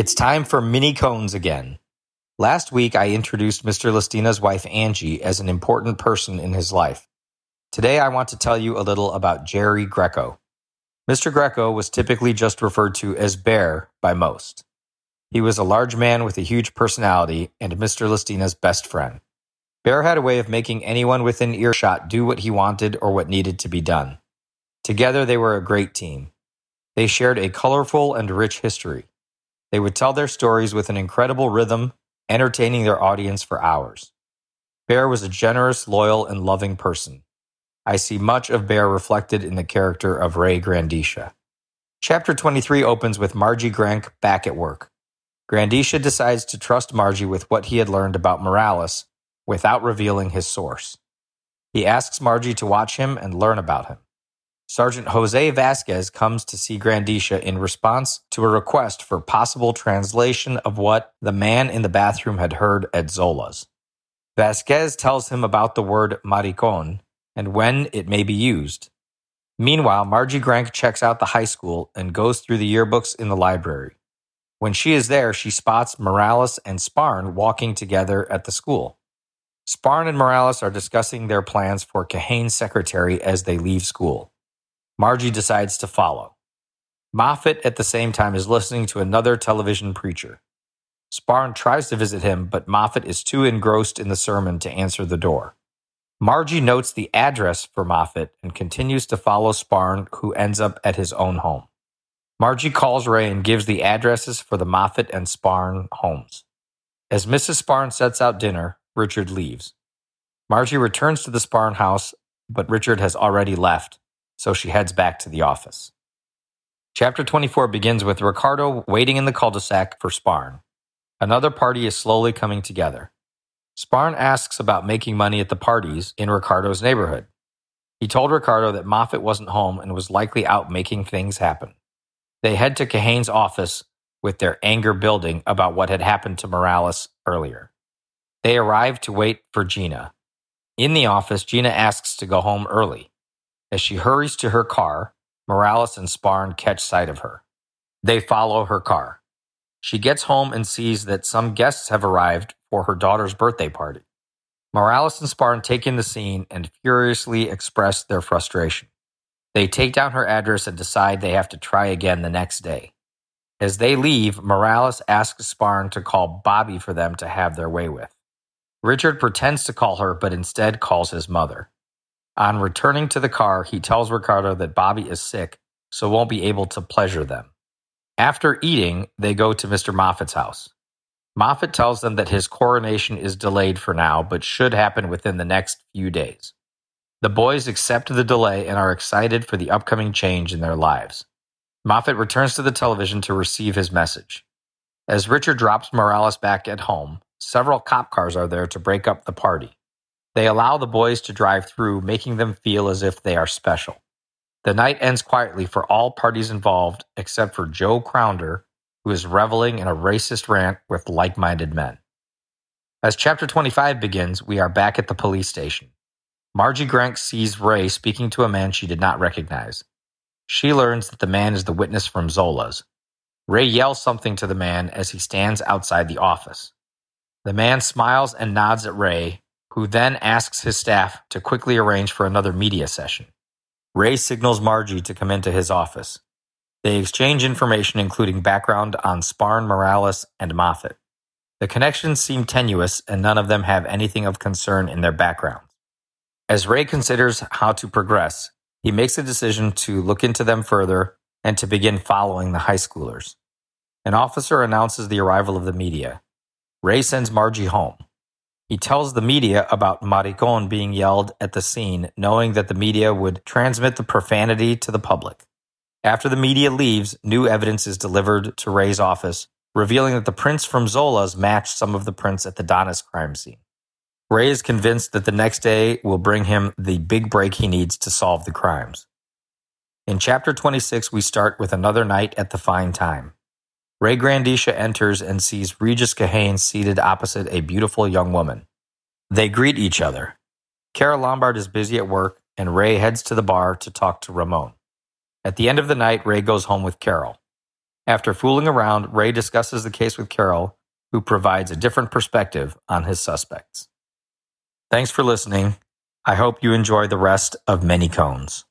It's time for mini cones again. Last week, I introduced Mr. Listina's wife, Angie, as an important person in his life. Today, I want to tell you a little about Jerry Greco. Mr. Greco was typically just referred to as Bear by most. He was a large man with a huge personality and Mr. Listina's best friend. Bear had a way of making anyone within earshot do what he wanted or what needed to be done. Together, they were a great team. They shared a colorful and rich history. They would tell their stories with an incredible rhythm, entertaining their audience for hours. Bear was a generous, loyal, and loving person. I see much of Bear reflected in the character of Ray Grandisha. Chapter 23 opens with Margie Grank back at work. Grandisha decides to trust Margie with what he had learned about Morales without revealing his source. He asks Margie to watch him and learn about him. Sergeant Jose Vasquez comes to see Grandisha in response to a request for possible translation of what the man in the bathroom had heard at Zola's. Vasquez tells him about the word maricon and when it may be used. Meanwhile, Margie Grank checks out the high school and goes through the yearbooks in the library. When she is there, she spots Morales and Sparn walking together at the school. Sparn and Morales are discussing their plans for Kahane's secretary as they leave school. Margie decides to follow. Moffat at the same time is listening to another television preacher. Sparn tries to visit him, but Moffat is too engrossed in the sermon to answer the door. Margie notes the address for Moffat and continues to follow Sparn, who ends up at his own home. Margie calls Ray and gives the addresses for the Moffat and Sparn homes. As Mrs. Sparn sets out dinner, Richard leaves. Margie returns to the Sparn house, but Richard has already left, so she heads back to the office. Chapter 24 begins with Ricardo waiting in the cul de sac for Sparn. Another party is slowly coming together. Sparn asks about making money at the parties in Ricardo's neighborhood. He told Ricardo that Moffat wasn't home and was likely out making things happen. They head to Kahane's office with their anger building about what had happened to Morales earlier. They arrive to wait for Gina. In the office, Gina asks to go home early. As she hurries to her car, Morales and Sparn catch sight of her. They follow her car. She gets home and sees that some guests have arrived for her daughter's birthday party. Morales and Sparn take in the scene and furiously express their frustration. They take down her address and decide they have to try again the next day. As they leave, Morales asks Sparn to call Bobby for them to have their way with. Richard pretends to call her, but instead calls his mother. On returning to the car, he tells Ricardo that Bobby is sick, so won't be able to pleasure them. After eating, they go to Mr. Moffat's house. Moffat tells them that his coronation is delayed for now, but should happen within the next few days. The boys accept the delay and are excited for the upcoming change in their lives. Moffat returns to the television to receive his message. As Richard drops Morales back at home, several cop cars are there to break up the party. They allow the boys to drive through, making them feel as if they are special. The night ends quietly for all parties involved except for Joe Crowder, who is reveling in a racist rant with like minded men. As chapter 25 begins, we are back at the police station. Margie Grank sees Ray speaking to a man she did not recognize. She learns that the man is the witness from Zola's. Ray yells something to the man as he stands outside the office. The man smiles and nods at Ray, who then asks his staff to quickly arrange for another media session. Ray signals Margie to come into his office. They exchange information, including background on Sparn Morales and Moffat. The connections seem tenuous, and none of them have anything of concern in their backgrounds. As Ray considers how to progress, he makes a decision to look into them further and to begin following the high schoolers. An officer announces the arrival of the media. Ray sends Margie home. He tells the media about Maricon being yelled at the scene, knowing that the media would transmit the profanity to the public. After the media leaves, new evidence is delivered to Ray's office, revealing that the prints from Zola's match some of the prints at the Donis crime scene. Ray is convinced that the next day will bring him the big break he needs to solve the crimes. In chapter 26, we start with another night at the fine time. Ray Grandisha enters and sees Regis Kahane seated opposite a beautiful young woman. They greet each other. Kara Lombard is busy at work, and Ray heads to the bar to talk to Ramon. At the end of the night, Ray goes home with Carol. After fooling around, Ray discusses the case with Carol, who provides a different perspective on his suspects. Thanks for listening. I hope you enjoy the rest of Mini Cones.